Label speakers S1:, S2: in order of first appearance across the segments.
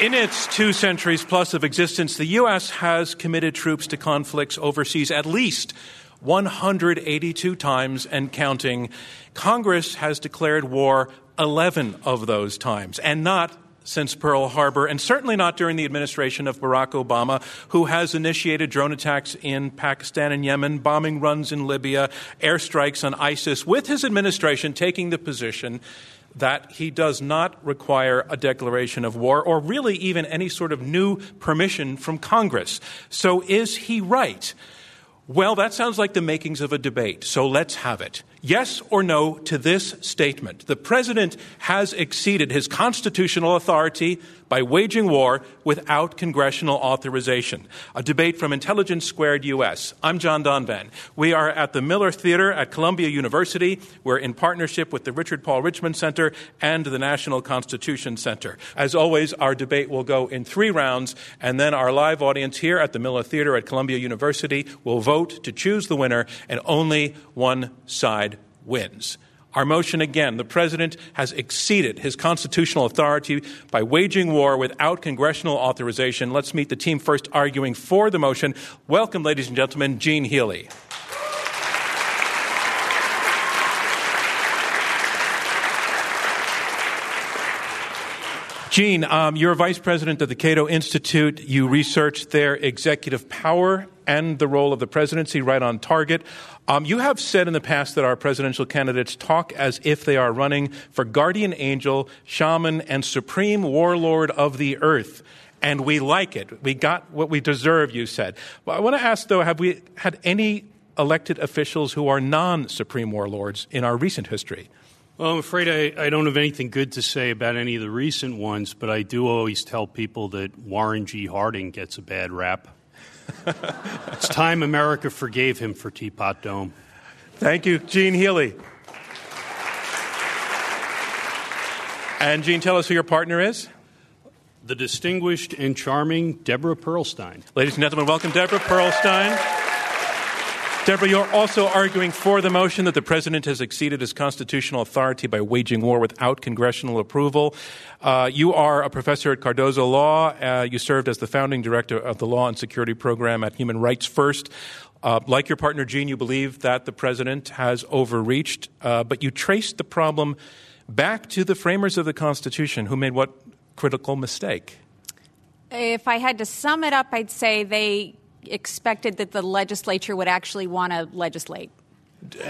S1: In its two centuries plus of existence, the U.S. has committed troops to conflicts overseas at least 182 times and counting. Congress has declared war 11 of those times, and not since Pearl Harbor, and certainly not during the administration of Barack Obama, who has initiated drone attacks in Pakistan and Yemen, bombing runs in Libya, airstrikes on ISIS, with his administration taking the position that he does not require a declaration of war or really even any sort of new permission from Congress. So is he right? Well, that sounds like the makings of a debate, so let's have it. Yes or no to this statement. The president has exceeded his constitutional authority by waging war without congressional authorization. A debate from Intelligence Squared US. I'm John Donvan. We are at the Miller Theater at Columbia University. We're in partnership with the Richard Paul Richman Center and the National Constitution Center. As always, our debate will go in three rounds, and then our live audience here at the Miller Theater at Columbia University will vote to choose the winner, and only one side wins. Our motion again the president has exceeded his constitutional authority by waging war without congressional authorization. Let's meet the team first arguing for the motion. Welcome, ladies and gentlemen, Gene Healy. Gene, um, you're vice president of the Cato Institute. You research their executive power and the role of the presidency right on target. Um, you have said in the past that our presidential candidates talk as if they are running for guardian angel, shaman, and supreme warlord of the earth. And we like it. We got what we deserve, you said. Well, I want to ask, though, have we had any elected officials who are non supreme warlords in our recent history?
S2: Well, I'm afraid I, I, don't have anything good to say about any of the recent ones, but I do always tell people that Warren G. Harding gets a bad rap. it's time America forgave him for Teapot Dome.
S1: Thank you, Gene Healy. And Gene, tell us who your partner is.
S2: The distinguished and charming Deborah Pearlstein.
S1: Ladies and gentlemen, welcome Deborah Pearlstein. Deborah, you're also arguing for the motion that the president has exceeded his constitutional authority by waging war without congressional approval. Uh, you are a professor at Cardozo Law. Uh, you served as the founding director of the Law and Security Program at Human Rights First. Uh, like your partner Gene, you believe that the president has overreached, uh, but you traced the problem back to the framers of the Constitution who made what critical mistake?
S3: If I had to sum it up, I'd say they expected that the legislature would actually want to legislate.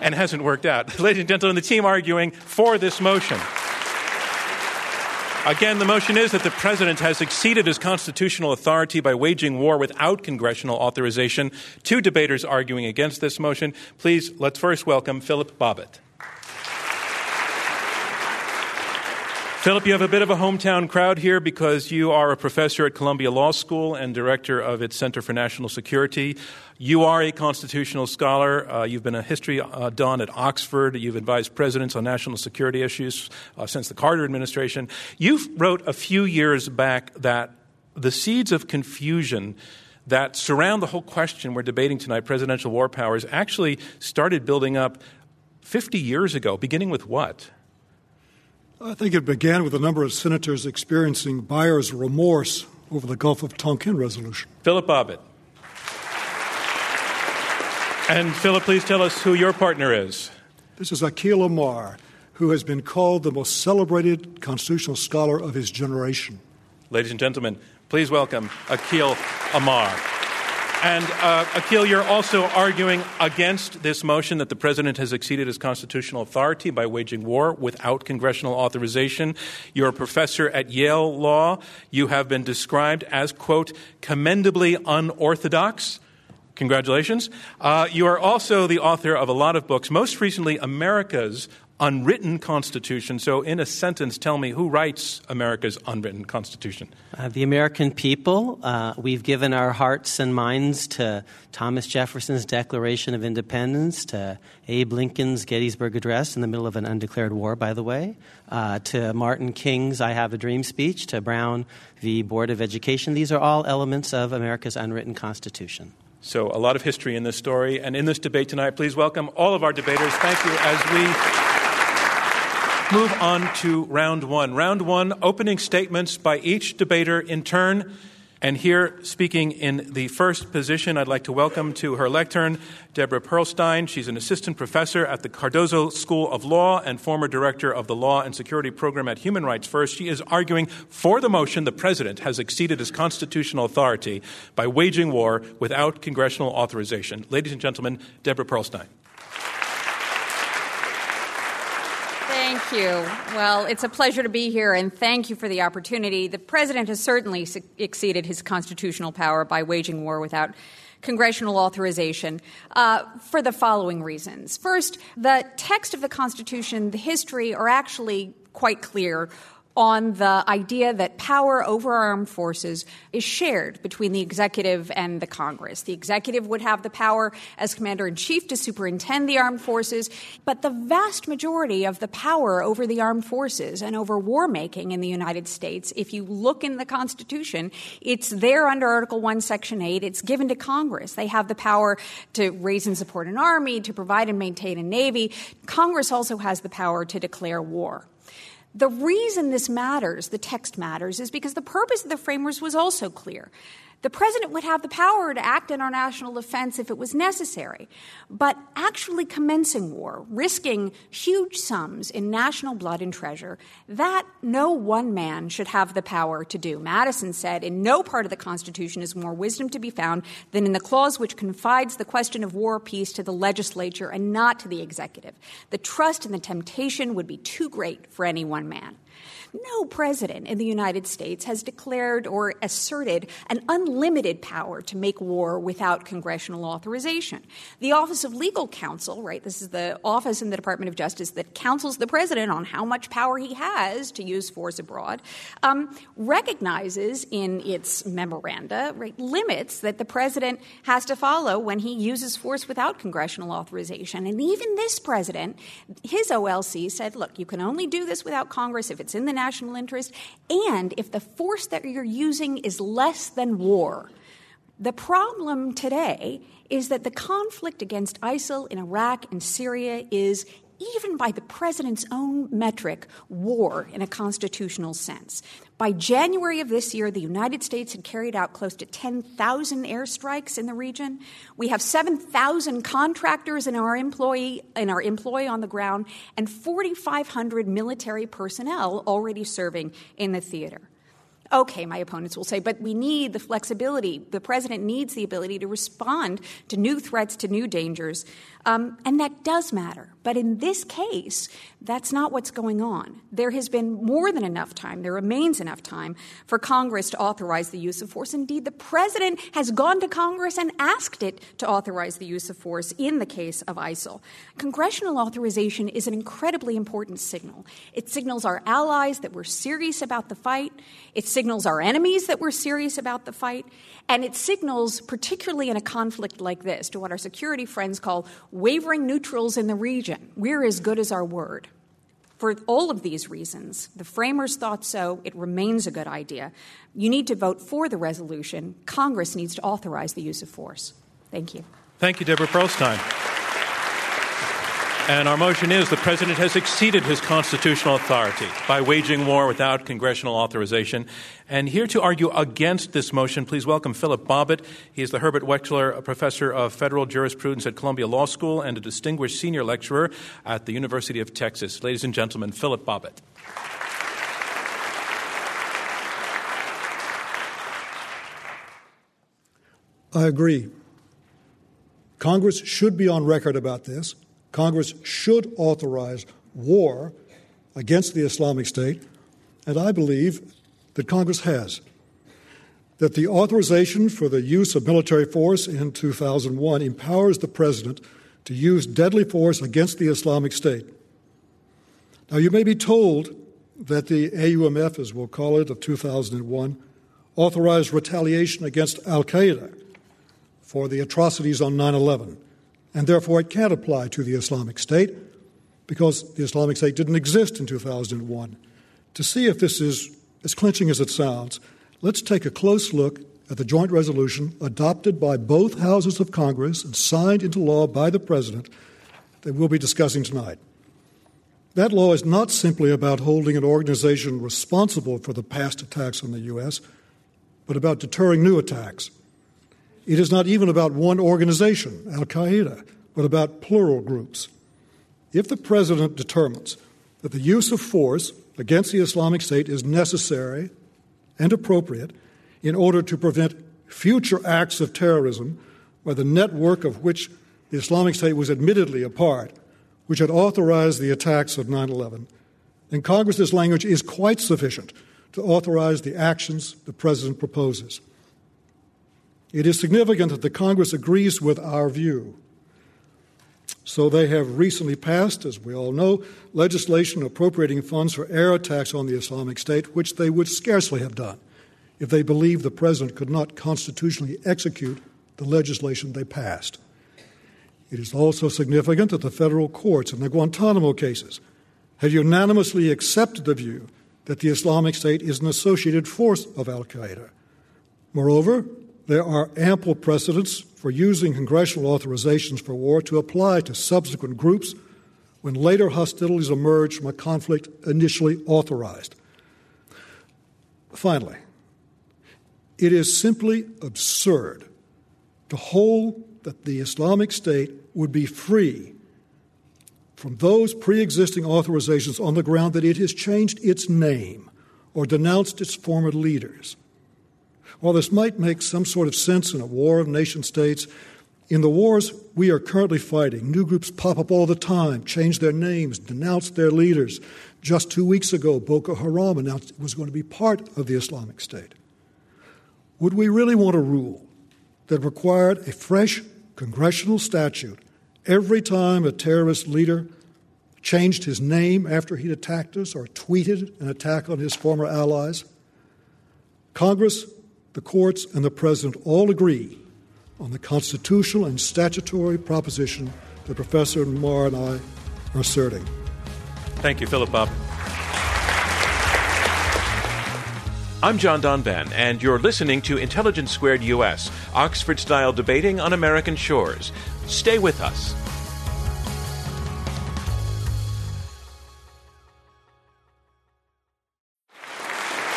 S1: and hasn't worked out. Ladies and gentlemen, the team arguing for this motion. Again, the motion is that the president has exceeded his constitutional authority by waging war without congressional authorization. Two debaters arguing against this motion. Please, let's first welcome Philip Bobbitt. Philip, you have a bit of a hometown crowd here because you are a professor at Columbia Law School and director of its Center for National Security. You are a constitutional scholar. Uh, you've been a history uh, don at Oxford. You've advised presidents on national security issues uh, since the Carter administration. You wrote a few years back that the seeds of confusion that surround the whole question we're debating tonight, presidential war powers, actually started building up 50 years ago, beginning with what?
S4: I think it began with a number of senators experiencing buyer's remorse over the Gulf of Tonkin resolution.
S1: Philip Bobbitt. And Philip, please tell us who your partner is.
S4: This is Akhil Amar, who has been called the most celebrated constitutional scholar of his generation.
S1: Ladies and gentlemen, please welcome Akhil Amar. And uh, Akhil, you're also arguing against this motion that the president has exceeded his constitutional authority by waging war without congressional authorization. You're a professor at Yale Law. You have been described as, quote, commendably unorthodox. Congratulations. Uh, you are also the author of a lot of books, most recently, America's unwritten constitution. So, in a sentence, tell me who writes America's unwritten constitution?
S5: Uh, the American people. Uh, we've given our hearts and minds to Thomas Jefferson's Declaration of Independence, to Abe Lincoln's Gettysburg Address in the middle of an undeclared war, by the way, uh, to Martin King's I Have a Dream speech, to Brown v. Board of Education. These are all elements of America's unwritten constitution.
S1: So, a lot of history in this story. And in this debate tonight, please welcome all of our debaters. Thank you as we move on to round one. Round one opening statements by each debater in turn. And here, speaking in the first position, I'd like to welcome to her lectern Deborah Pearlstein. She's an assistant professor at the Cardozo School of Law and former director of the Law and Security Program at Human Rights First. She is arguing for the motion the president has exceeded his constitutional authority by waging war without congressional authorization. Ladies and gentlemen, Deborah Pearlstein.
S3: Thank you. Well, it's a pleasure to be here, and thank you for the opportunity. The president has certainly exceeded his constitutional power by waging war without congressional authorization uh, for the following reasons. First, the text of the Constitution, the history are actually quite clear on the idea that power over armed forces is shared between the executive and the Congress. The executive would have the power as commander in chief to superintend the armed forces, but the vast majority of the power over the armed forces and over war making in the United States, if you look in the Constitution, it's there under Article 1, Section 8. It's given to Congress. They have the power to raise and support an army, to provide and maintain a navy. Congress also has the power to declare war. The reason this matters, the text matters, is because the purpose of the framers was also clear. The president would have the power to act in our national defense if it was necessary. But actually commencing war, risking huge sums in national blood and treasure, that no one man should have the power to do. Madison said, In no part of the Constitution is more wisdom to be found than in the clause which confides the question of war or peace to the legislature and not to the executive. The trust and the temptation would be too great for any one man. No president in the United States has declared or asserted an unlimited power to make war without congressional authorization. The Office of Legal Counsel, right, this is the office in the Department of Justice that counsels the president on how much power he has to use force abroad, um, recognizes in its memoranda right, limits that the president has to follow when he uses force without congressional authorization. And even this president, his OLC said, look, you can only do this without Congress if it's in the national interest, and if the force that you're using is less than war. The problem today is that the conflict against ISIL in Iraq and Syria is even by the president's own metric, war in a constitutional sense. By January of this year, the United States had carried out close to 10,000 airstrikes in the region. We have 7,000 contractors in our employee in our employ on the ground and 4,500 military personnel already serving in the theater. Okay, my opponents will say, but we need the flexibility. The president needs the ability to respond to new threats, to new dangers. Um, and that does matter. But in this case, that's not what's going on. There has been more than enough time, there remains enough time for Congress to authorize the use of force. Indeed, the president has gone to Congress and asked it to authorize the use of force in the case of ISIL. Congressional authorization is an incredibly important signal. It signals our allies that we're serious about the fight, it signals our enemies that we're serious about the fight, and it signals, particularly in a conflict like this, to what our security friends call wavering neutrals in the region. We're as good as our word. For all of these reasons, the framers thought so. It remains a good idea. You need to vote for the resolution. Congress needs to authorize the use of force. Thank you.
S1: Thank you, Deborah Pearlstein. And our motion is the president has exceeded his constitutional authority by waging war without congressional authorization. And here to argue against this motion, please welcome Philip Bobbitt. He is the Herbert Wechsler Professor of Federal Jurisprudence at Columbia Law School and a distinguished senior lecturer at the University of Texas. Ladies and gentlemen, Philip Bobbitt.
S4: I agree. Congress should be on record about this. Congress should authorize war against the Islamic State, and I believe that Congress has. That the authorization for the use of military force in 2001 empowers the President to use deadly force against the Islamic State. Now, you may be told that the AUMF, as we'll call it, of 2001, authorized retaliation against Al Qaeda for the atrocities on 9 11 and therefore it can't apply to the Islamic State because the Islamic State didn't exist in 2001. To see if this is as clinching as it sounds, let's take a close look at the joint resolution adopted by both houses of Congress and signed into law by the President that we'll be discussing tonight. That law is not simply about holding an organization responsible for the past attacks on the U.S., but about deterring new attacks. It is not even about one organization, Al Qaeda, but about plural groups. If the president determines that the use of force against the Islamic State is necessary and appropriate in order to prevent future acts of terrorism by the network of which the Islamic State was admittedly a part, which had authorized the attacks of 9 11, then Congress's language is quite sufficient to authorize the actions the President proposes. It is significant that the Congress agrees with our view. So they have recently passed, as we all know, legislation appropriating funds for air attacks on the Islamic State, which they would scarcely have done if they believed the President could not constitutionally execute the legislation they passed. It is also significant that the federal courts in the Guantanamo cases have unanimously accepted the view that the Islamic State is an associated force of Al Qaeda. Moreover, there are ample precedents for using congressional authorizations for war to apply to subsequent groups when later hostilities emerge from a conflict initially authorized. Finally, it is simply absurd to hold that the Islamic State would be free from those pre existing authorizations on the ground that it has changed its name or denounced its former leaders. While this might make some sort of sense in a war of nation states, in the wars we are currently fighting, new groups pop up all the time, change their names, denounce their leaders. Just two weeks ago, Boko Haram announced it was going to be part of the Islamic State. Would we really want a rule that required a fresh congressional statute every time a terrorist leader changed his name after he'd attacked us or tweeted an attack on his former allies? Congress, the courts, and the President all agree on the constitutional and statutory proposition that Professor Amar and I are asserting.
S1: Thank you, Philip Bob. I'm John Donvan, and you're listening to Intelligence Squared US, Oxford style debating on American shores. Stay with us.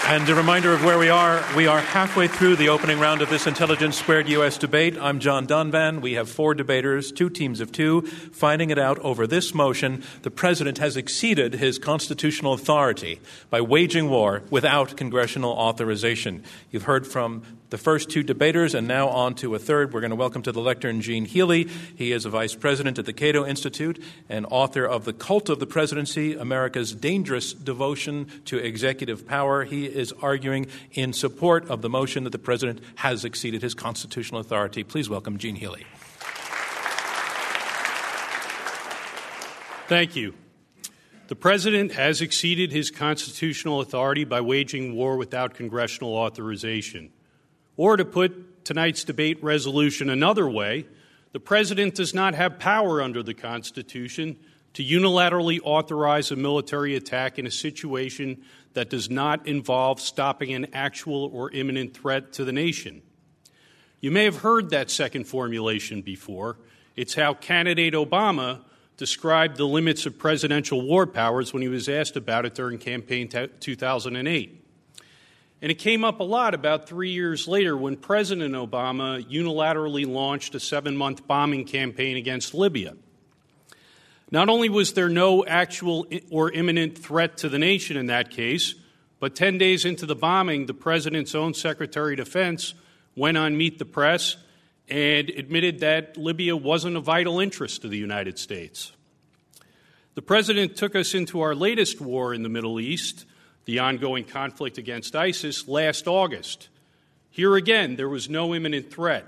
S1: And a reminder of where we are. We are halfway through the opening round of this Intelligence Squared U.S. debate. I'm John Donvan. We have four debaters, two teams of two, fighting it out over this motion. The president has exceeded his constitutional authority by waging war without congressional authorization. You've heard from the first two debaters, and now on to a third. We're going to welcome to the lectern Gene Healy. He is a vice president at the Cato Institute and author of The Cult of the Presidency America's Dangerous Devotion to Executive Power. He is arguing in support of the motion that the president has exceeded his constitutional authority. Please welcome Gene Healy.
S2: Thank you. The president has exceeded his constitutional authority by waging war without congressional authorization. Or to put tonight's debate resolution another way, the President does not have power under the Constitution to unilaterally authorize a military attack in a situation that does not involve stopping an actual or imminent threat to the nation. You may have heard that second formulation before. It's how candidate Obama described the limits of presidential war powers when he was asked about it during campaign t- 2008. And it came up a lot about three years later when President Obama unilaterally launched a seven month bombing campaign against Libya. Not only was there no actual or imminent threat to the nation in that case, but 10 days into the bombing, the president's own Secretary of Defense went on Meet the Press and admitted that Libya wasn't a vital interest to the United States. The president took us into our latest war in the Middle East the ongoing conflict against ISIS last August. Here again, there was no imminent threat.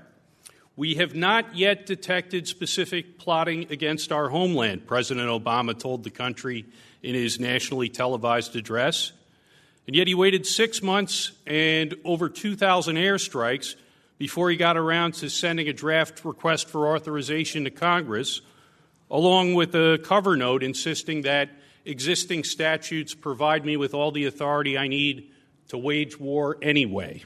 S2: We have not yet detected specific plotting against our homeland, President Obama told the country in his nationally televised address. And yet he waited six months and over 2,000 airstrikes before he got around to sending a draft request for authorization to Congress, along with a cover note insisting that existing statutes provide me with all the authority I need to wage war anyway.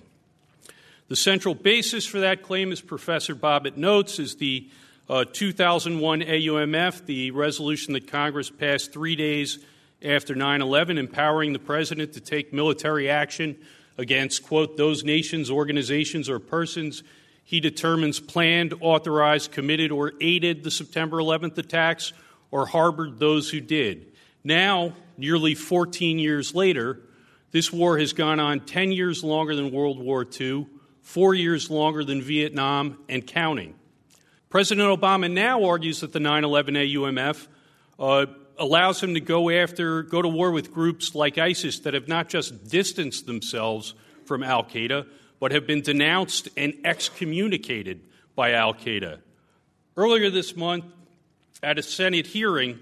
S2: The central basis for that claim, as Professor Bobbitt notes, is the uh, 2001 AUMF, the resolution that Congress passed three days after 9 11, empowering the president to take military action against, quote, those nations, organizations, or persons he determines planned, authorized, committed, or aided the September 11th attacks or harbored those who did. Now, nearly 14 years later, this war has gone on 10 years longer than World War II, four years longer than Vietnam, and counting. President Obama now argues that the 9 11 AUMF uh, allows him to go after, go to war with groups like ISIS that have not just distanced themselves from Al Qaeda, but have been denounced and excommunicated by Al Qaeda. Earlier this month, at a Senate hearing,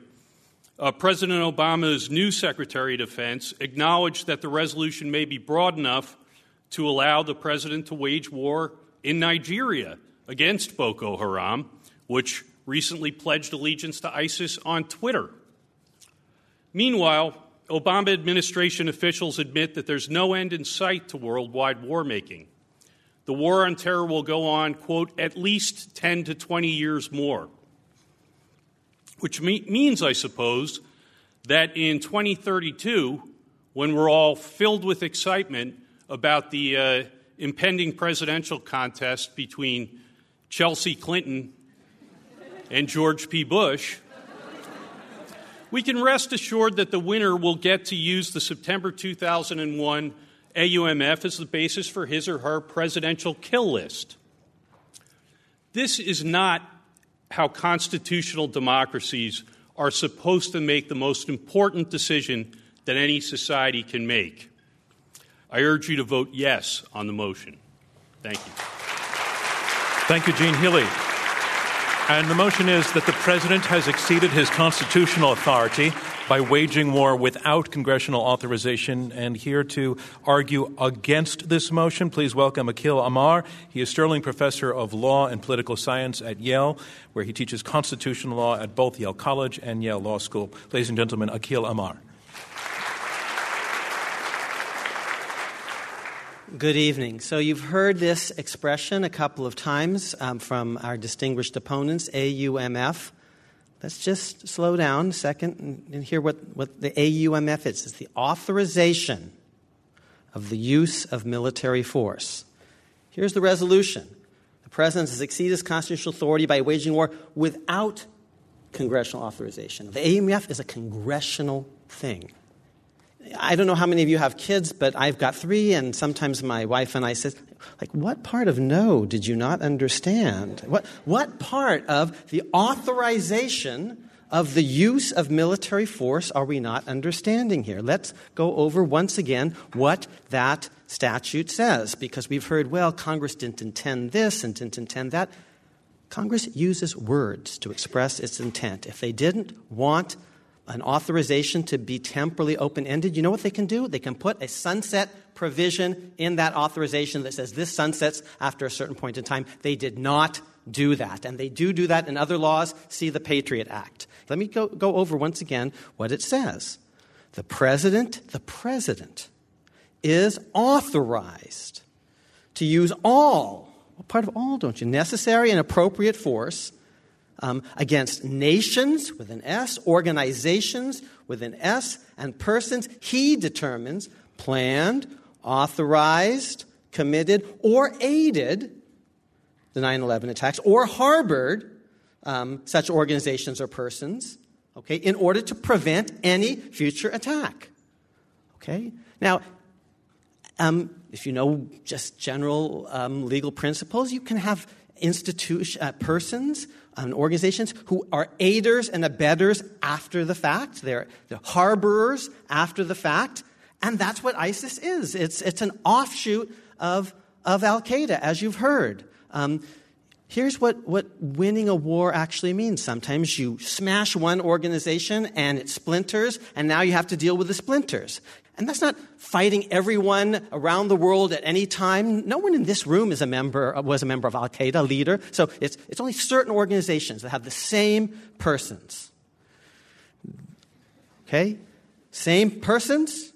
S2: uh, President Obama's new Secretary of Defense acknowledged that the resolution may be broad enough to allow the president to wage war in Nigeria against Boko Haram, which recently pledged allegiance to ISIS on Twitter. Meanwhile, Obama administration officials admit that there's no end in sight to worldwide war making. The war on terror will go on, quote, at least 10 to 20 years more which me- means, I suppose, that in 2032, when we're all filled with excitement about the uh, impending presidential contest between Chelsea Clinton and George P. Bush, we can rest assured that the winner will get to use the September 2001 AUMF as the basis for his or her presidential kill list. This is not how constitutional democracies are supposed to make the most important decision that any society can make. I urge you to vote yes on the motion. Thank you.
S1: Thank you, Gene Healy. And the motion is that the President has exceeded his constitutional authority by waging war without congressional authorization. And here to argue against this motion, please welcome Akhil Amar. He is Sterling Professor of Law and Political Science at Yale, where he teaches constitutional law at both Yale College and Yale Law School. Ladies and gentlemen, Akhil Amar.
S5: Good evening. So, you've heard this expression a couple of times um, from our distinguished opponents, AUMF. Let's just slow down a second and, hear what, what the AUMF is. It's the authorization of the use of military force. Here's the resolution The President has exceeded his constitutional authority by waging war without congressional authorization. The AUMF is a congressional thing. I don't know how many of you have kids, but I've got three, and sometimes my wife and I say, like, what part of no did you not understand? What, what part of the authorization of the use of military force are we not understanding here? Let's go over once again what that statute says, because we've heard, well, Congress didn't intend this and didn't intend that. Congress uses words to express its intent. If they didn't want an authorization to be temporally open ended, you know what they can do? They can put a sunset provision in that authorization that says this sunsets after a certain point in time. They did not do that. And they do do that in other laws. See the Patriot Act. Let me go, go over once again what it says. The president, the president is authorized to use all, what part of all don't you? Necessary and appropriate force um, against nations with an S, organizations with an S, and persons he determines planned, authorized, committed, or aided the 9 11 attacks, or harbored um, such organizations or persons, okay, in order to prevent any future attack. Okay? Now, um, if you know just general um, legal principles, you can have institution, uh, persons and organizations who are aiders and abettors after the fact. They're, they're harborers after the fact. And that's what ISIS is. It's, it's an offshoot of, of Al Qaeda, as you've heard. Um, here's what, what winning a war actually means. Sometimes you smash one organization and it splinters, and now you have to deal with the splinters. And that's not fighting everyone around the world at any time. No one in this room is a member, was a member of Al Qaeda, leader. So it's, it's only certain organizations that have the same persons. Okay? Same persons,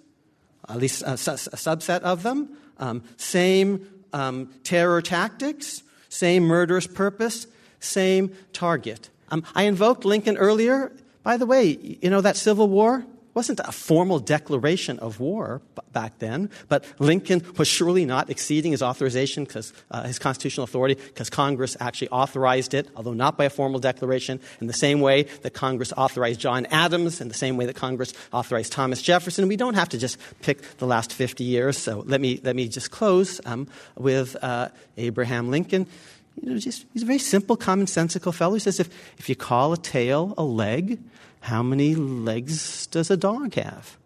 S5: at least a, a subset of them, um, same um, terror tactics, same murderous purpose, same target. Um, I invoked Lincoln earlier. By the way, you know that Civil War? Wasn't a formal declaration of war b- back then, but Lincoln was surely not exceeding his authorization because uh, his constitutional authority because Congress actually authorized it, although not by a formal declaration, in the same way that Congress authorized John Adams, in the same way that Congress authorized Thomas Jefferson. We don't have to just pick the last 50 years. So let me let me just close um, with uh, Abraham Lincoln. You know, just, he's a very simple, commonsensical fellow. He says, if, if you call a tail a leg, how many legs does a dog have?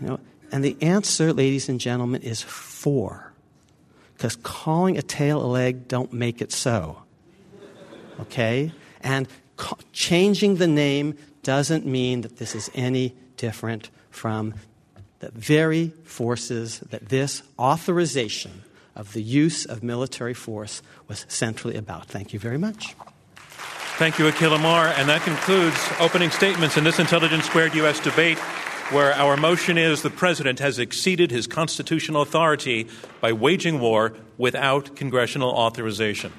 S5: You know, and the answer, ladies and gentlemen, is four. Because calling a tail a leg don't make it so. Okay? And ca- changing the name doesn't mean that this is any different from the very forces that this authorization of the use of military force was centrally about. Thank you very much.
S1: Thank you, Akhil Amar. And that concludes opening statements in this Intelligence Squared U.S. debate, where our motion is the president has exceeded his constitutional authority by waging war without congressional authorization.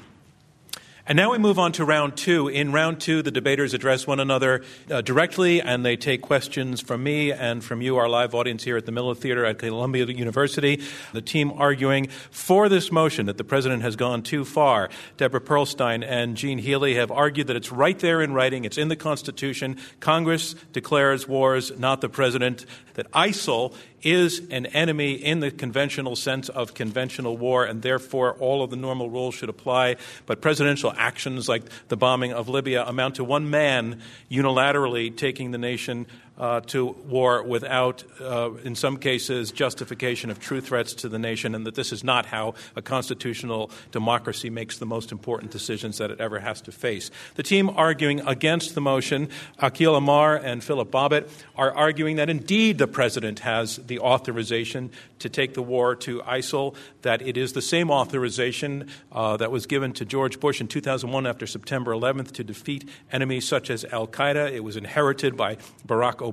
S1: And now we move on to round two. In round two, the debaters address one another uh, directly, and they take questions from me and from you, our live audience here at the Miller Theater at Columbia University. The team arguing for this motion that the president has gone too far. Deborah Pearlstein and Gene Healy have argued that it's right there in writing, it's in the Constitution. Congress declares wars, not the president. That ISIL is an enemy in the conventional sense of conventional war, and therefore all of the normal rules should apply. But presidential actions like the bombing of Libya amount to one man unilaterally taking the nation uh, to war without, uh, in some cases, justification of true threats to the nation, and that this is not how a constitutional democracy makes the most important decisions that it ever has to face. The team arguing against the motion, Akhil Amar and Philip Bobbitt, are arguing that indeed the president has the authorization to take the war to ISIL, that it is the same authorization uh, that was given to George Bush in 2001 after September 11th to defeat enemies such as Al Qaeda. It was inherited by Barack Obama,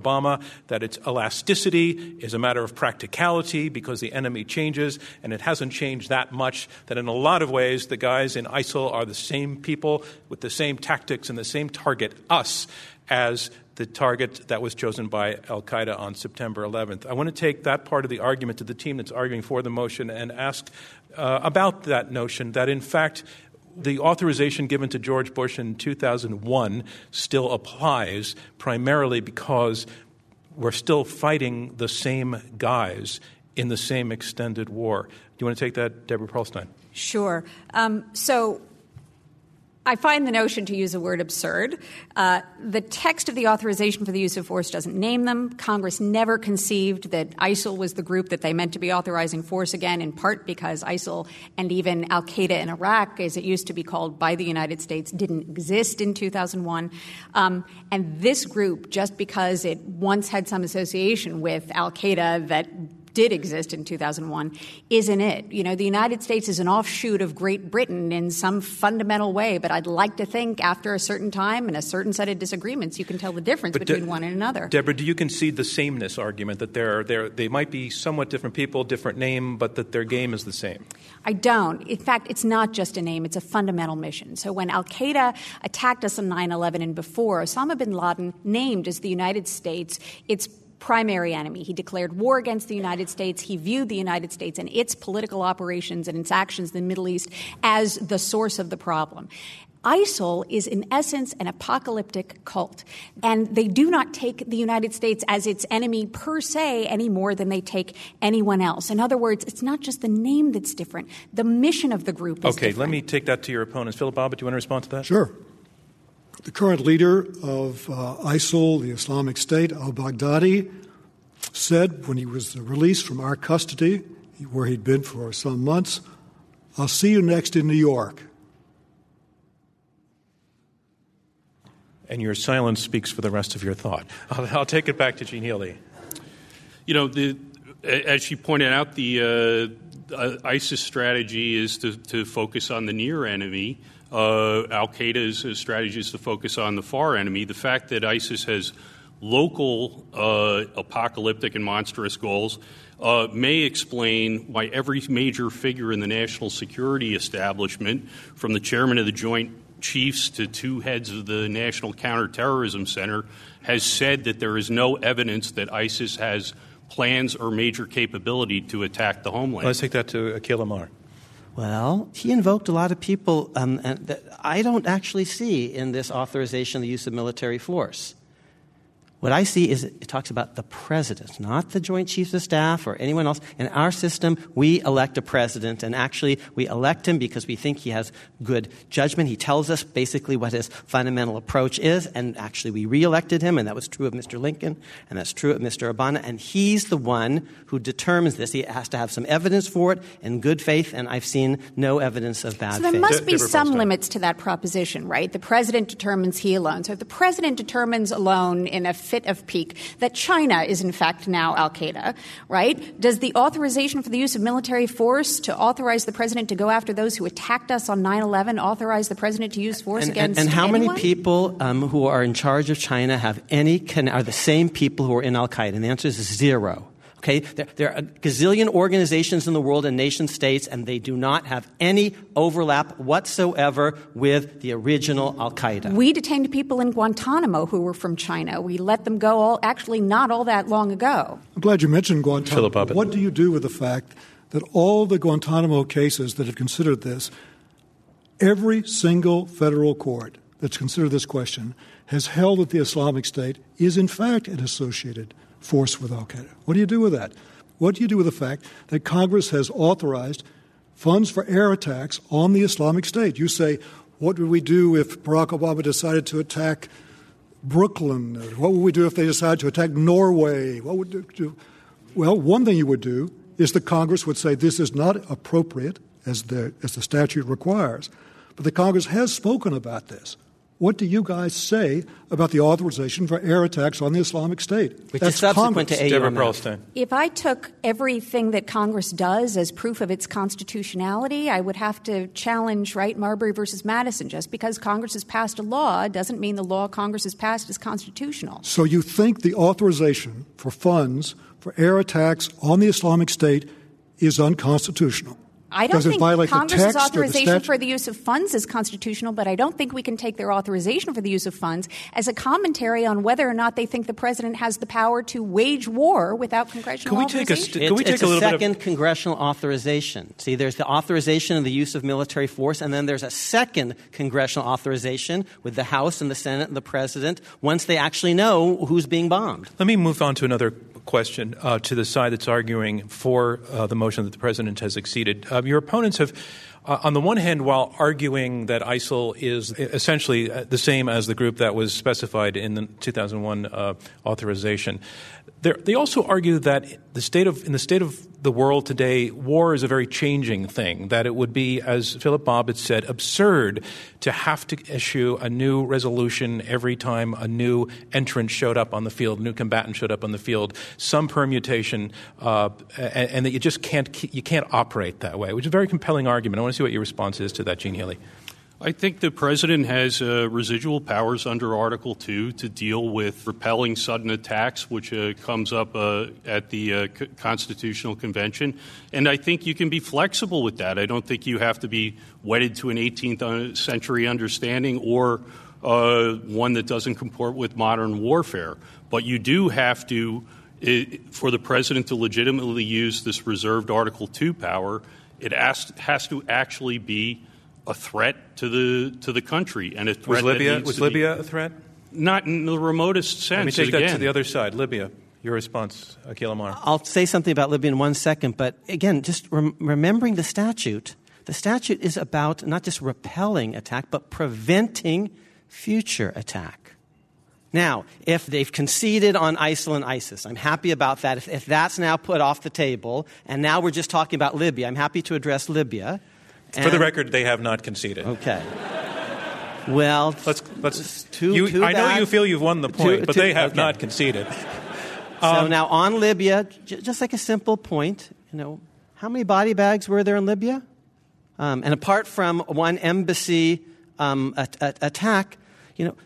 S1: that its elasticity is a matter of practicality because the enemy changes, and it hasn't changed that much, that in a lot of ways the guys in ISIL are the same people with the same tactics and the same target, us, as the target that was chosen by Al Qaeda on September 11th. I want to take that part of the argument to the team that's arguing for the motion and ask uh, about that notion that, in fact, the authorization given to George Bush in 2001 still applies, primarily because we're still fighting the same guys in the same extended war. Do you want to take that, Deborah Pearlstein?
S3: Sure. Um, so I find the notion, to use a word, absurd. Uh, the text of the authorization for the use of force doesn't name them. Congress never conceived that ISIL was the group that they meant to be authorizing force again, in part because ISIL and even Al Qaeda in Iraq, as it used to be called by the United States, didn't exist in 2001. Um, and this group, just because it once had some association with Al Qaeda that did exist in 2001 isn't it. You know, the United States is an offshoot of Great Britain in some fundamental way, but I'd like to think after a certain time and a certain set of disagreements, you can tell the difference but between De- one and another.
S1: Deborah, do you concede the sameness argument that there are, they're, they might be somewhat different people, different name, but that their game is the same?
S3: I don't. In fact, it's not just a name, it's a fundamental mission. So when Al Qaeda attacked us on 9 11 and before, Osama bin Laden named as the United States its primary enemy. He declared war against the United States. He viewed the United States and its political operations and its actions in the Middle East as the source of the problem. ISIL is, in essence, an apocalyptic cult. And they do not take the United States as its enemy per se any more than they take anyone else. In other words, it's not just the name that's different, the mission of the group is
S1: Okay,
S3: different.
S1: let me take that to your opponents. Philip Bobbitt, do you want to respond to that?
S4: Sure. The current leader of uh, ISIL, the Islamic State, al Baghdadi, said when he was released from our custody, where he'd been for some months, I'll see you next in New York.
S1: And your silence speaks for the rest of your thought. I'll, I'll take it back to Gene Healy.
S2: You know, the, as she pointed out, the uh, ISIS strategy is to, to, focus on the near enemy. Uh, Al Qaeda's strategy is to focus on the far enemy. The fact that ISIS has local uh, apocalyptic and monstrous goals uh, may explain why every major figure in the national security establishment, from the chairman of the Joint chiefs to two heads of the National Counterterrorism Center, has said that there is no evidence that ISIS has plans or major capability to attack the homeland.
S1: Let's take that to Akhil Amar.
S5: Well, he invoked a lot of people um, that I don't actually see in this authorization of the use of military force. What I see is it talks about the president, not the Joint Chiefs of Staff or anyone else. In our system, we elect a president, and actually, we elect him because we think he has good judgment. He tells us basically what his fundamental approach is, and actually, we reelected him, and that was true of Mr. Lincoln, and that's true of Mr. Obama, and he's the one who determines this. He has to have some evidence for it in good faith, and I've seen no evidence of bad faith.
S3: so there
S5: faith.
S3: must be some limits to that proposition, right? The president determines he alone. So if the president determines alone in a fit of pique that China is in fact now Al Qaeda, right? Does the authorization for the use of military force to authorize the president to go after those who attacked us on 9 11 authorize the president to use force
S5: and,
S3: against
S5: and, and how
S3: anyone?
S5: many people um, who are in charge of China have any can, are the same people who are in Al Qaeda? And the answer is zero. Okay, there, there, are a gazillion organizations in the world and nation states, and they do not have any overlap whatsoever with the original Al Qaeda.
S3: We detained people in Guantanamo who were from China. We let them go all, actually not all that long ago.
S4: I'm glad you mentioned Guantanamo. What do you do with the fact that all the Guantanamo cases that have considered this, every single federal court that's considered this question has held that the Islamic State is in fact an associated force with Al Qaeda. What do you do with that? What do you do with the fact that Congress has authorized funds for air attacks on the Islamic State? You say, what would we do if Barack Obama decided to attack Brooklyn? What would we do if they decided to attack Norway? What would do? Well, one thing you would do is the Congress would say this is not appropriate as the, as the statute requires. But the Congress has spoken about this. What do you guys say about the authorization for air attacks on the Islamic State?
S5: Which
S4: That's
S5: is subsequent
S4: Congress.
S5: to
S1: Deborah
S5: AUMF.
S1: Pearlstein.
S3: If I took everything that Congress does as proof of its constitutionality, I would have to challenge, right, Marbury versus Madison. Just because Congress has passed a law doesn't mean the law Congress has passed is constitutional.
S4: So you think the authorization for funds for air attacks on the Islamic State is unconstitutional?
S3: I don't
S4: Does
S3: think
S4: violate the
S3: Congress's
S4: text the
S3: authorization for the use of funds is constitutional, but I don't think we can take their authorization for the use of funds as a commentary on whether or not they think the president has the power to wage war without congressional
S1: Can we take a
S3: authorization.
S1: st-
S5: It's,
S1: Can we take
S5: it's
S1: a
S5: a,
S1: little bit of-
S5: second congressional authorization. See, there's the authorization of the use of military force, and then there's a second congressional authorization with the House and the Senate and the President once they actually know who's being bombed.
S1: Let me move on to another question uh, to the side that's arguing for uh, the motion that the president has exceeded. Uh, your opponents have, uh, on the one hand, while arguing that ISIL is essentially uh, the same as the group that was specified in the 2001 uh, authorization, they're- they also argue that the state of, in the state of the world today, war is a very changing thing. That it would be, as Philip Bob Bobbitt said, absurd to have to issue a new resolution every time a new entrant showed up on the field, new combatant showed up on the field, some permutation, uh, and, and that you just can't you can't operate that way. Which is a very compelling argument. I want to see what your response is to that, Gene Healy.
S2: I think the president has uh, residual powers under Article 2 to deal with repelling sudden attacks, which uh, comes up uh, at the uh, C- Constitutional Convention. And I think you can be flexible with that. I don't think you have to be wedded to an 18th century understanding or uh, one that doesn't comport with modern warfare. But you do have to, for the president to legitimately use this reserved Article 2 power, it has to actually be a threat to the to the country and a threat
S1: Was Libya was
S2: to be-
S1: Libya a threat?
S2: not in the remotest sense.
S1: Let me take
S2: again.
S1: that to the other side. Libya. Your response, Akhil Amar.
S5: I'll say something about Libya in one second, but again, just rem- remembering the statute. The statute is about not just repelling attack, but preventing future attack. Now, if they've conceded on ISIL and ISIS, I'm happy about that. If, if that's now put off the table, and now we're just talking about Libya, I'm happy to address Libya.
S1: For the record, they have not conceded.
S5: Okay. Well,
S1: Let's let's.
S5: Too-
S1: you,
S5: too
S1: I know you feel you've won the point,
S5: Too-
S1: but they have
S5: okay.
S1: not conceded.
S5: So
S1: Um,
S5: now on Libya, j- just like a simple point, you know, how many body bags were there in Libya? Um, and apart from one embassy um, at, at- attack, you know,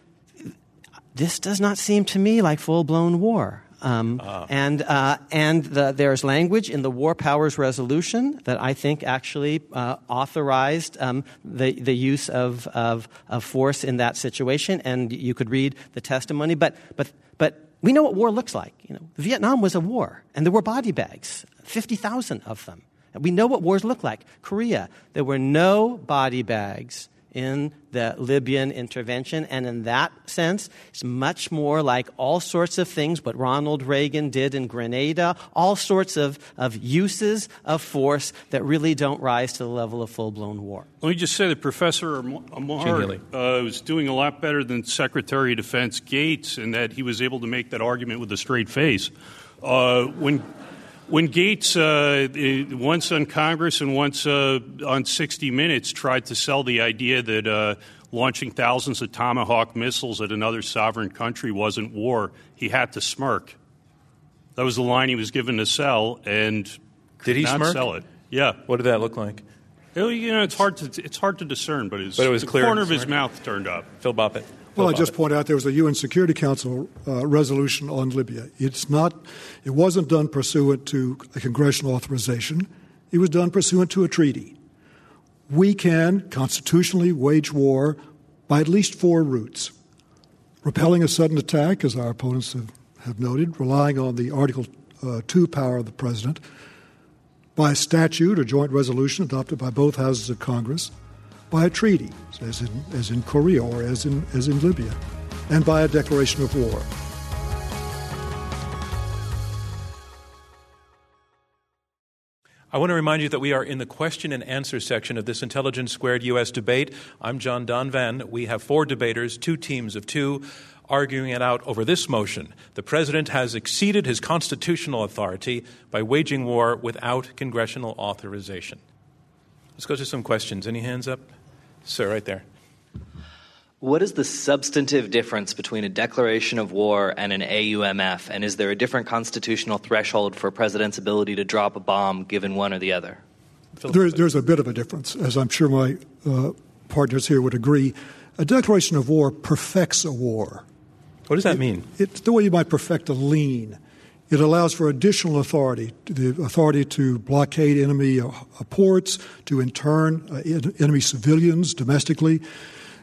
S5: this does not seem to me like full blown war. Um, uh. And, uh, and the, there's language in the War Powers Resolution that I think actually uh, authorized um, the, the use of, of, of force in that situation. And you could read the testimony. But, but, but we know what war looks like. You know, Vietnam was a war, and there were body bags, 50,000 of them. And we know what wars look like. Korea, there were no body bags in the Libyan intervention. And in that sense, it's much more like all sorts of things what Ronald Reagan did in Grenada, all sorts of, of uses of force that really don't rise to the level of full blown war.
S2: Let me just say that Professor Amar uh, was doing a lot better than Secretary of Defense Gates in that he was able to make that argument with a straight face. Uh, when when Gates, uh, once on Congress and once uh, on 60 Minutes, tried to sell the idea that uh, launching thousands of Tomahawk missiles at another sovereign country wasn't war, he had to smirk. That was the line he was given to sell, and
S1: did he
S2: not
S1: smirk?
S2: sell it? Yeah.
S1: What did that look like?
S2: It, you know, it's hard to it's hard to discern, but,
S1: but it was
S2: the
S1: clear
S2: corner of his mouth turned up.
S1: Phil Bobbitt.
S4: Well, I just point out there was a UN Security Council uh, resolution on Libya. It's not, it wasn't done pursuant to a congressional authorization. It was done pursuant to a treaty. We can constitutionally wage war by at least four routes: repelling a sudden attack, as our opponents have, have noted, relying on the Article uh, Two power of the president, by statute or joint resolution adopted by both houses of Congress by a treaty, as in, as in Korea or as in, as in Libya, and by a declaration of war.
S1: I want to remind you that we are in the question and answer section of this Intelligence Squared U.S. debate. I'm John Donvan. We have four debaters, two teams of two, arguing it out over this motion. The president has exceeded his constitutional authority by waging war without congressional authorization. Let's go to some questions. Any hands up? Sir, right there.
S6: What is the substantive difference between a declaration of war and an AUMF? And is there a different constitutional threshold for a president's ability to drop a bomb given one or the other?
S4: There, there's a bit of a difference, as I'm sure my uh, partners here would agree. A declaration of war perfects a war.
S1: What does that it, mean?
S4: It's the way you might perfect a lien. It allows for additional authority, the authority to blockade enemy uh, ports, to intern uh, enemy civilians domestically.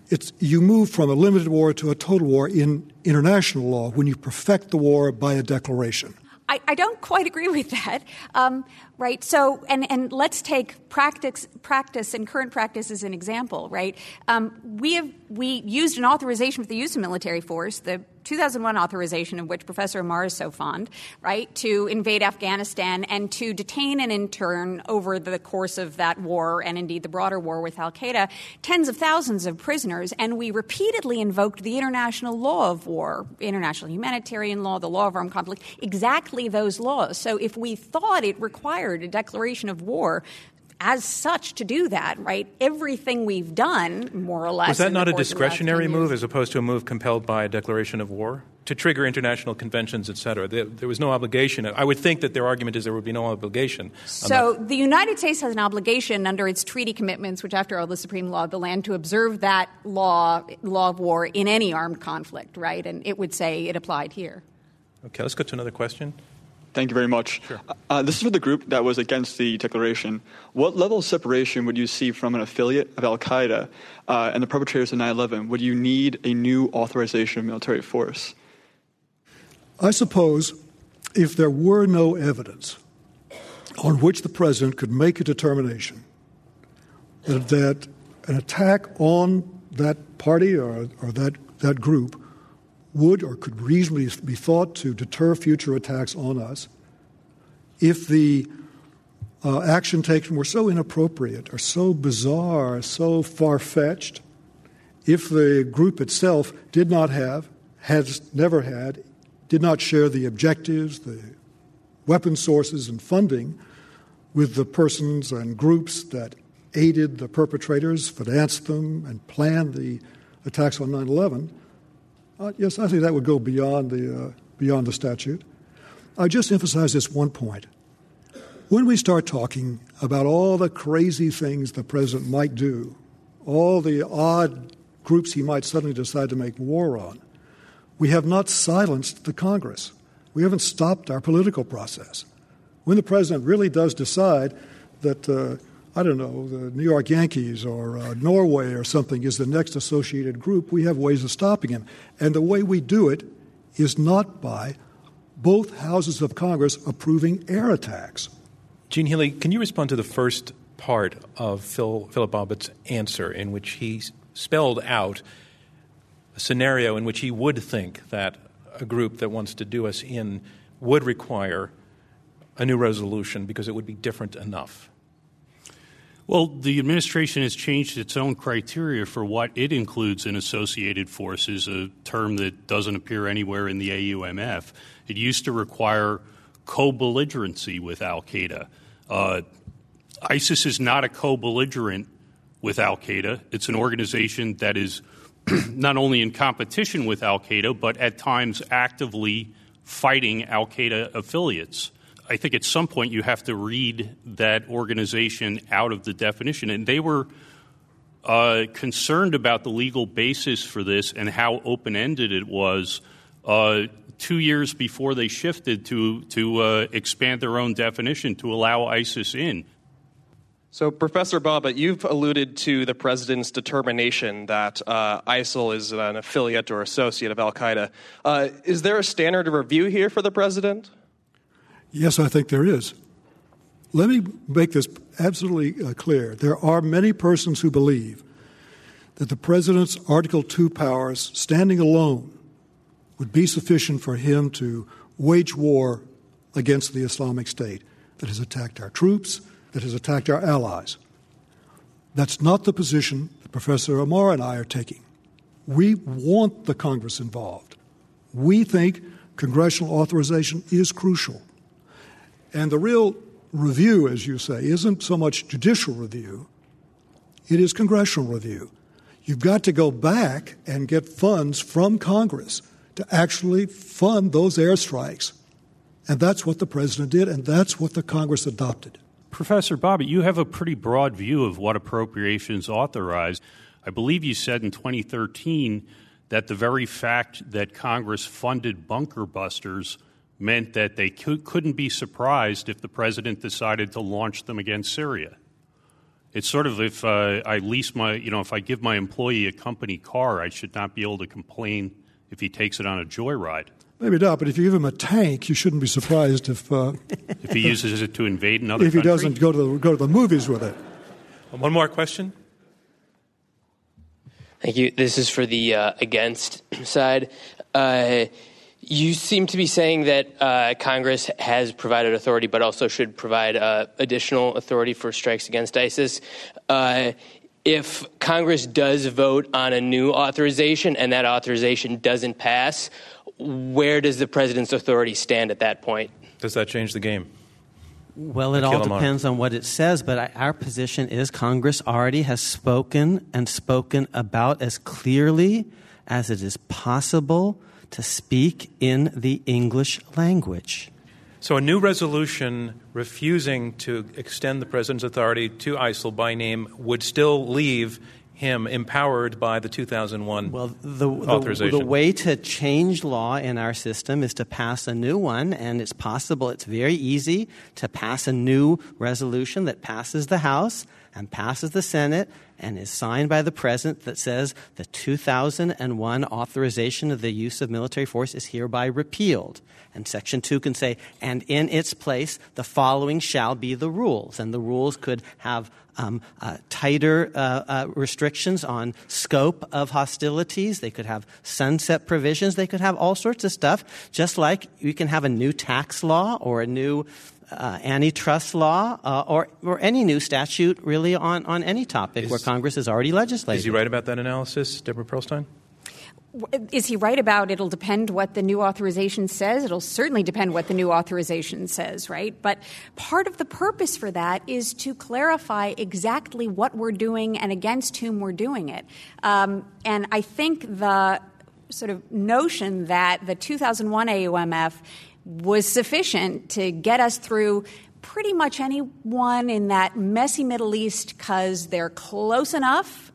S4: It's, you move from a limited war to a total war in international law when you perfect the war by a declaration.
S3: I, I don't quite agree with that. Um, right? So, and, and let's take practice, practice and current practice as an example, right? Um, we have we used an authorization for the use of military force, the 2001 authorization of which Professor Amar is so fond, right, to invade Afghanistan and to detain and intern over the course of that war and indeed the broader war with Al Qaeda tens of thousands of prisoners. And we repeatedly invoked the international law of war, international humanitarian law, the law of armed conflict, exactly those laws. So if we thought it required a declaration of war, as such to do that, right? Everything we've done, more or less.
S1: Was that not a discretionary move as opposed to a move compelled by a declaration of war? To trigger international conventions, et cetera. There, there, was no obligation. I would think that their argument is there would be no obligation.
S3: So the United States has an obligation under its treaty commitments, which, after all, the supreme law of the land, to observe that law, law of war in any armed conflict, right? And it would say it applied here.
S1: Okay, let's go to another question.
S7: Thank you very much.
S1: Sure.
S7: Uh, this is for the group that was against the declaration. What level of separation would you see from an affiliate of Al Qaeda uh, and the perpetrators of 9 11? Would you need a new authorization of military force?
S4: I suppose if there were no evidence on which the president could make a determination that, that an attack on that party or, or that, that group would or could reasonably be thought to deter future attacks on us if the uh, action taken were so inappropriate or so bizarre, so far fetched, if the group itself did not have, has never had, did not share the objectives, the weapon sources, and funding with the persons and groups that aided the perpetrators, financed them, and planned the attacks on 9 11, uh, yes, I think that would go beyond the, uh, beyond the statute. I just emphasize this one point. When we start talking about all the crazy things the president might do, all the odd groups he might suddenly decide to make war on, we have not silenced the Congress. We haven't stopped our political process. When the president really does decide that, uh, I don't know, the New York Yankees or uh, Norway or something is the next associated group, we have ways of stopping him. And the way we do it is not by both houses of Congress approving air attacks.
S1: Gene Healy, can you respond to the first part of Phil, Philip Bobbitt's answer, in which he spelled out a scenario in which he would think that a group that wants to do us in would require a new resolution because it would be different enough?
S2: Well, the administration has changed its own criteria for what it includes in associated forces, a term that doesn't appear anywhere in the AUMF. It used to require co belligerency with Al Qaeda. Uh, ISIS is not a co belligerent with Al Qaeda, it's an organization that is not only in competition with Al Qaeda, but at times actively fighting Al Qaeda affiliates. I think at some point you have to read that organization out of the definition. And they were uh, concerned about the legal basis for this and how open ended it was uh, two years before they shifted to, to uh, expand their own definition to allow ISIS in.
S8: So, Professor Bobbitt, you've alluded to the president's determination that uh, ISIL is an affiliate or associate of Al Qaeda. Uh, is there a standard of review here for the president?
S4: Yes, I think there is. Let me make this absolutely uh, clear. There are many persons who believe that the president's Article 2 powers, standing alone, would be sufficient for him to wage war against the Islamic State that has attacked our troops, that has attacked our allies. That's not the position that Professor Amar and I are taking. We want the Congress involved. We think congressional authorization is crucial. And the real review, as you say, isn't so much judicial review, it is congressional review. You've got to go back and get funds from Congress to actually fund those airstrikes. And that's what the president did, and that's what the Congress adopted.
S2: Professor Bobbitt, you have a pretty broad view of what appropriations authorize. I believe you said in 2013 that the very fact that Congress funded bunker busters meant that they couldn't be surprised if the president decided to launch them against Syria. It's sort of if uh, I lease my, you know, if I give my employee a company car, I should not be able to complain if he takes it on a joyride.
S4: Maybe not, but if you give him a tank, you shouldn't be surprised if uh,
S2: if he uses it to invade another.
S4: If
S2: country?
S4: he doesn't go to the, go to the movies with it.
S1: One more question.
S9: Thank you. This is for the uh, against side. Uh, you seem to be saying that uh, Congress has provided authority, but also should provide uh, additional authority for strikes against ISIS. Uh, if Congress does vote on a new authorization and that authorization doesn't pass, where does the president's authority stand at that point?
S1: Does that change the game?
S5: Well, it all depends on what it says, but our position is Congress already has spoken and spoken about as clearly as it is possible to speak in the English language.
S1: So, a new resolution refusing to extend the president's authority to ISIL by name would still leave him empowered by the 2001
S5: well, the,
S1: authorization.
S5: The, the, way to change law in our system is to pass a new one, and it's possible, it's very easy to pass a new resolution that passes the House and passes the Senate and is signed by the President that says the 2001 authorization of the use of military force is hereby repealed. And Section 2 can say, and in its place, the following shall be the rules. And the rules could have um, uh, tighter uh, uh, restrictions on scope of hostilities. They could have sunset provisions. They could have all sorts of stuff, just like you can have a new tax law or a new uh, antitrust law uh, or, or any new statute really on, on any topic is, where Congress has already legislated.
S1: Is he right about that analysis, Deborah Pearlstein?
S3: Is he right about it'll depend what the new authorization says? It'll certainly depend what the new authorization says, right? But part of the purpose for that is to clarify exactly what we're doing and against whom we're doing it. Um, and I think the sort of notion that the 2001 AUMF was sufficient to get us through pretty much anyone in that messy Middle East because they're close enough.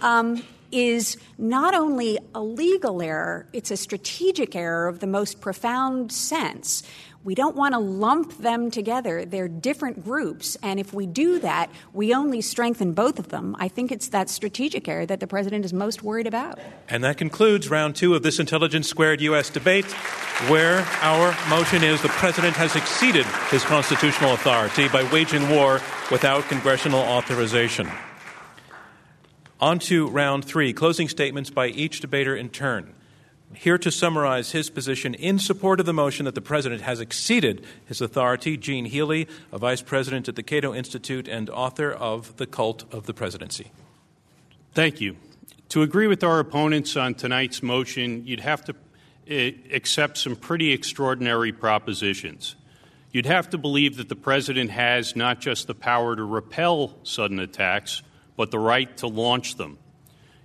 S3: Um, is not only a legal error, it's a strategic error of the most profound sense. We don't want to lump them together. They're different groups. And if we do that, we only strengthen both of them. I think it's that strategic error that the president is most worried about.
S1: And that concludes round two of this Intelligence Squared U.S. debate, where our motion is the president has exceeded his constitutional authority by waging war without congressional authorization. On to round three closing statements by each debater in turn. Here to summarize his position in support of the motion that the President has exceeded his authority, Gene Healy, a Vice President at the Cato Institute and author of The Cult of the Presidency.
S2: Thank you. To agree with our opponents on tonight's motion, you'd have to uh, accept some pretty extraordinary propositions. You'd have to believe that the President has not just the power to repel sudden attacks, but the right to launch them.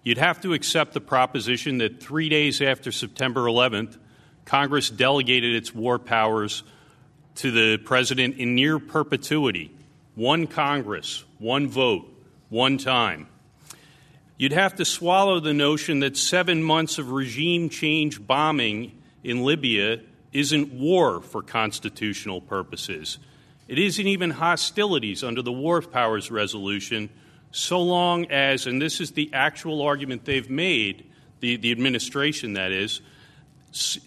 S2: You'd have to accept the proposition that three days after September 11th, Congress delegated its war powers to the President in near perpetuity one Congress, one vote, one time. You'd have to swallow the notion that seven months of regime change bombing in Libya isn't war for constitutional purposes. It isn't even hostilities under the War Powers Resolution so long as, and this is the actual argument they've made, the, the administration that is,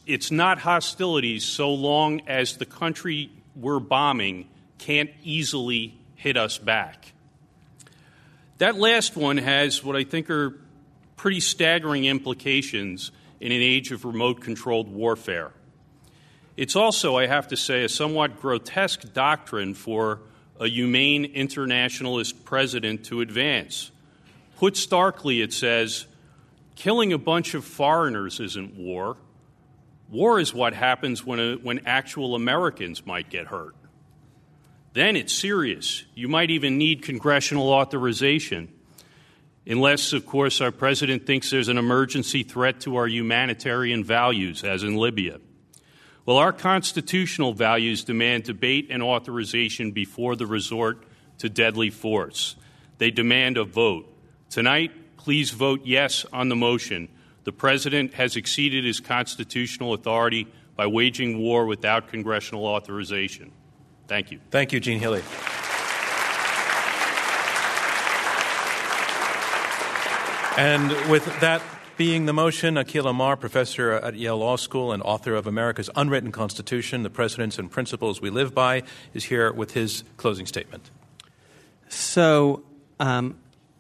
S2: it's not hostilities so long as the country we're bombing can't easily hit us back. That last one has what I think are pretty staggering implications in an age of remote controlled warfare. It's also, I have to say, a somewhat grotesque doctrine for a humane internationalist president to advance. Put starkly, it says, killing a bunch of foreigners isn't war. War is what happens when, a, when actual Americans might get hurt. Then it's serious. You might even need congressional authorization. Unless, of course, our president thinks there's an emergency threat to our humanitarian values, as in Libya. Well, our constitutional values demand debate and authorization before the resort to deadly force. They demand a vote. Tonight, please vote yes on the motion. The President has exceeded his constitutional authority by waging war without congressional authorization. Thank you.
S1: Thank you, Gene Healy. And with that being the motion, Akhil Amar, professor at Yale Law School and author of America's Unwritten Constitution, The Precedents and Principles We Live By, is here with his closing statement.
S5: So, um,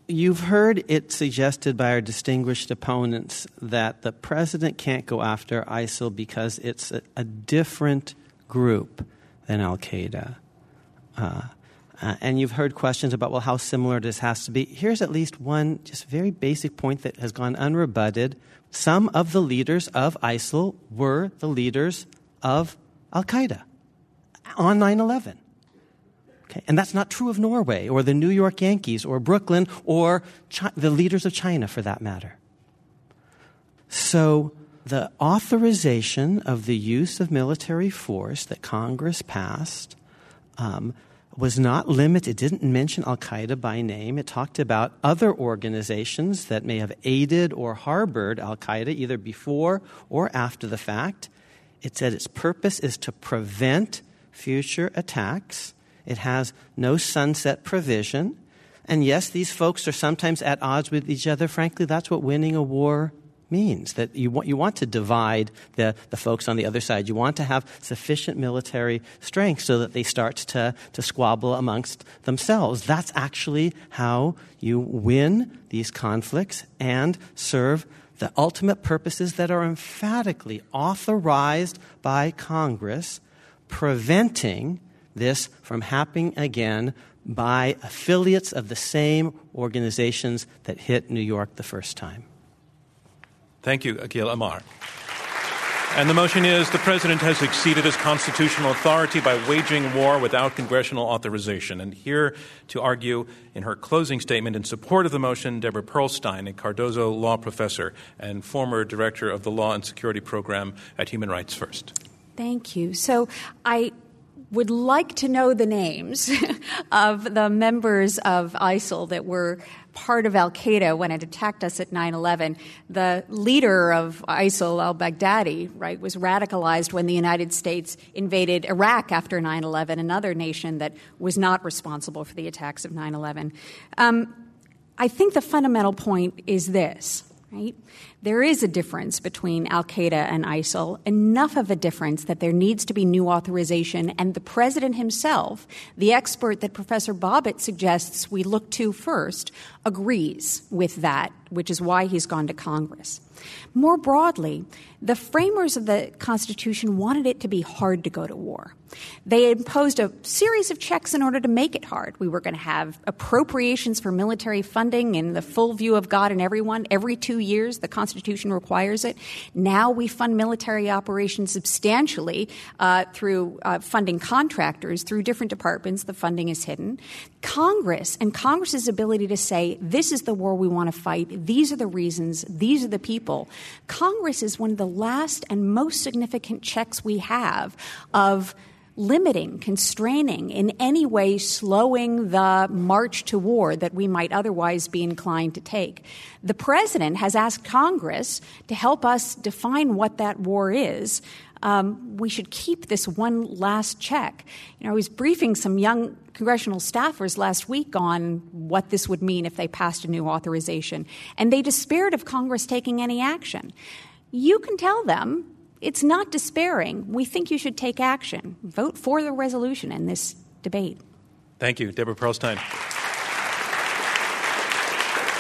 S5: you've heard it suggested by our distinguished opponents that the president can't go after ISIL because it's a, a different group than Al Qaeda. Uh, uh, and you've heard questions about, well, how similar this has to be. Here's at least one just very basic point that has gone unrebutted. Some of the leaders of ISIL were the leaders of Al Qaeda on 9 11. Okay? And that's not true of Norway or the New York Yankees or Brooklyn or Chi- the leaders of China for that matter. So, the authorization of the use of military force that Congress passed um, was not limited, it didn't mention Al Qaeda by name. It talked about other organizations that may have aided or harbored Al Qaeda either before or after the fact. It said its purpose is to prevent future attacks. It has no sunset provision. And yes, these folks are sometimes at odds with each other. Frankly, that's what winning a war means that you want, you want to divide the, the folks on the other side. You want to have sufficient military strength so that they start to, to squabble amongst themselves. That's actually how you win these conflicts and serve the ultimate purposes that are emphatically authorized by Congress, preventing this from happening again by affiliates of the same organizations that hit New York the first time.
S1: Thank you, Akhil Amar. And the motion is the president has exceeded his constitutional authority by waging war without congressional authorization. And here to argue in her closing statement in support of the motion, Deborah Pearlstein, a Cardozo law professor and former director of the Law and Security Program at Human Rights First.
S3: Thank you. So I would like to know the names of the members of ISIL that were part of Al Qaeda when it attacked us at 9 11. The leader of ISIL, al Baghdadi, right, was radicalized when the United States invaded Iraq after 9 11, another nation that was not responsible for the attacks of 9 11. Um, I think the fundamental point is this, right? There is a difference between Al Qaeda and ISIL, enough of a difference that there needs to be new authorization. And the president himself, the expert that Professor Bobbitt suggests we look to first, agrees with that, which is why he's gone to Congress. More broadly, the framers of the Constitution wanted it to be hard to go to war. They imposed a series of checks in order to make it hard. We were going to have appropriations for military funding in the full view of God and everyone every two years. The Constitution requires it. Now we fund military operations substantially uh, through uh, funding contractors through different departments. The funding is hidden. Congress and Congress's ability to say, this is the war we want to fight, these are the reasons, these are the people. Congress is one of the last and most significant checks we have of limiting, constraining, in any way slowing the march to war that we might otherwise be inclined to take. The president has asked Congress to help us define what that war is. Um, we should keep this one last check. You know, I was briefing some young congressional staffers last week on what this would mean if they passed a new authorization, and they despaired of Congress taking any action. You can tell them it's not despairing. We think you should take action. Vote for the resolution in this debate.
S1: Thank you, Deborah Pearlstein.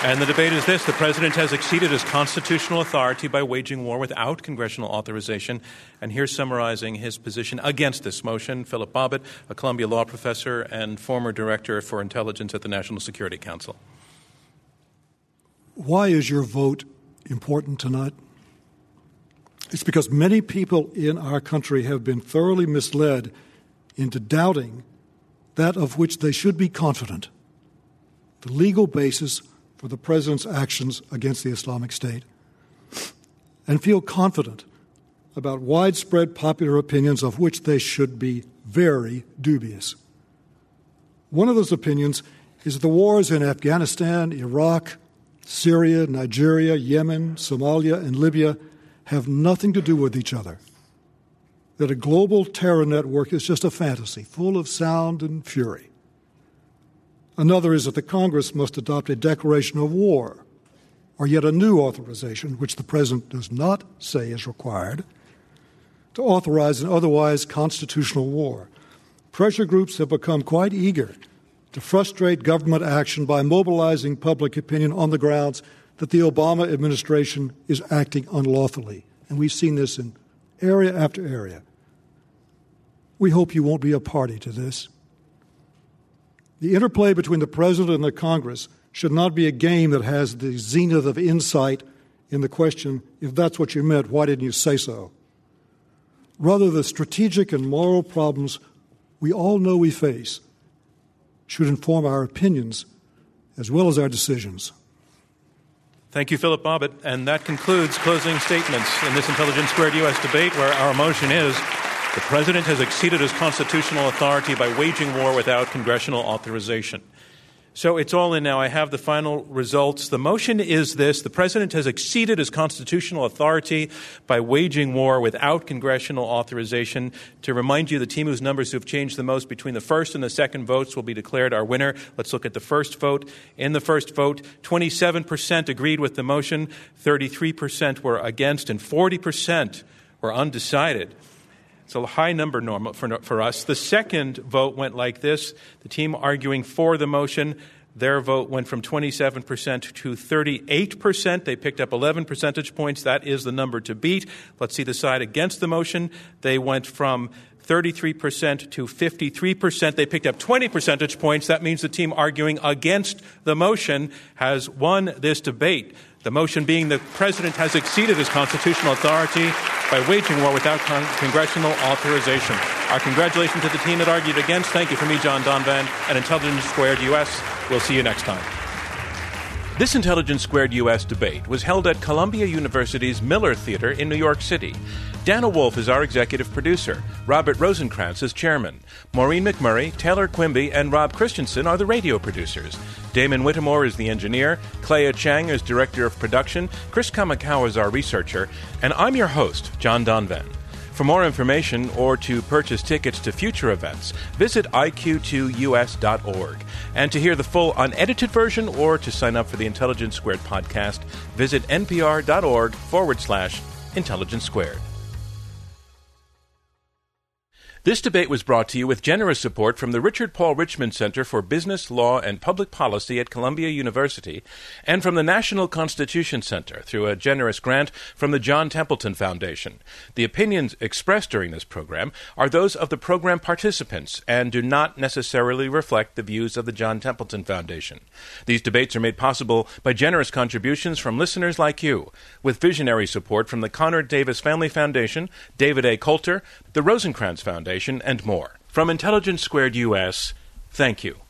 S1: And the debate is this the president has exceeded his constitutional authority by waging war without congressional authorization. And here's summarizing his position against this motion Philip Bobbitt, a Columbia law professor and former director for intelligence at the National Security Council.
S4: Why is your vote important tonight? It's because many people in our country have been thoroughly misled into doubting that of which they should be confident the legal basis for the president's actions against the Islamic State, and feel confident about widespread popular opinions of which they should be very dubious. One of those opinions is that the wars in Afghanistan, Iraq, Syria, Nigeria, Yemen, Somalia, and Libya have nothing to do with each other. That a global terror network is just a fantasy, full of sound and fury. Another is that the Congress must adopt a declaration of war, or yet a new authorization, which the President does not say is required, to authorize an otherwise constitutional war. Pressure groups have become quite eager to frustrate government action by mobilizing public opinion on the grounds that the Obama administration is acting unlawfully. And we've seen this in area after area. We hope you won't be a party to this. The interplay between the President and the Congress should not be a game that has the zenith of insight in the question if that's what you meant, why didn't you say so? Rather, the strategic and moral problems we all know we face should inform our opinions as well as our decisions.
S1: Thank you, Philip Bobbitt. And that concludes closing statements in this Intelligence Squared U.S. debate, where our motion is the President has exceeded his constitutional authority by waging war without congressional authorization. So it's all in now. I have the final results. The motion is this the president has exceeded his constitutional authority by waging war without congressional authorization. To remind you, the team whose numbers have changed the most between the first and the second votes will be declared our winner. Let's look at the first vote. In the first vote, 27% agreed with the motion, 33% were against, and 40% were undecided. It's a high number normal for, for us. The second vote went like this the team arguing for the motion. Their vote went from 27% to 38%. They picked up 11 percentage points. That is the number to beat. Let's see the side against the motion. They went from 33% to 53%. They picked up 20 percentage points. That means the team arguing against the motion has won this debate. The motion being the president has exceeded his constitutional authority by waging war without con- congressional authorization. Our congratulations to the team that argued against. Thank you from me, John Donvan, and Intelligence Squared US. We'll see you next time. This Intelligence Squared US debate was held at Columbia University's Miller Theater in New York City. Dana Wolf is our executive producer. Robert Rosenkrantz is chairman. Maureen McMurray, Taylor Quimby, and Rob Christensen are the radio producers. Damon Whittemore is the engineer. Clea Chang is director of production. Chris Kamakawa is our researcher. And I'm your host, John Donvan. For more information or to purchase tickets to future events, visit iq2us.org. And to hear the full unedited version or to sign up for the Intelligence Squared podcast, visit npr.org forward slash intelligence squared. This debate was brought to you with generous support from the Richard Paul Richman Center for Business, Law, and Public Policy at Columbia University and from the National Constitution Center through a generous grant from the John Templeton Foundation. The opinions expressed during this program are those of the program participants and do not necessarily reflect the views of the John Templeton Foundation. These debates are made possible by generous contributions from listeners like you, with visionary support from the Conard Davis Family Foundation, David A. Coulter, the Rosenkrantz Foundation, and more. From Intelligence Squared US, thank you.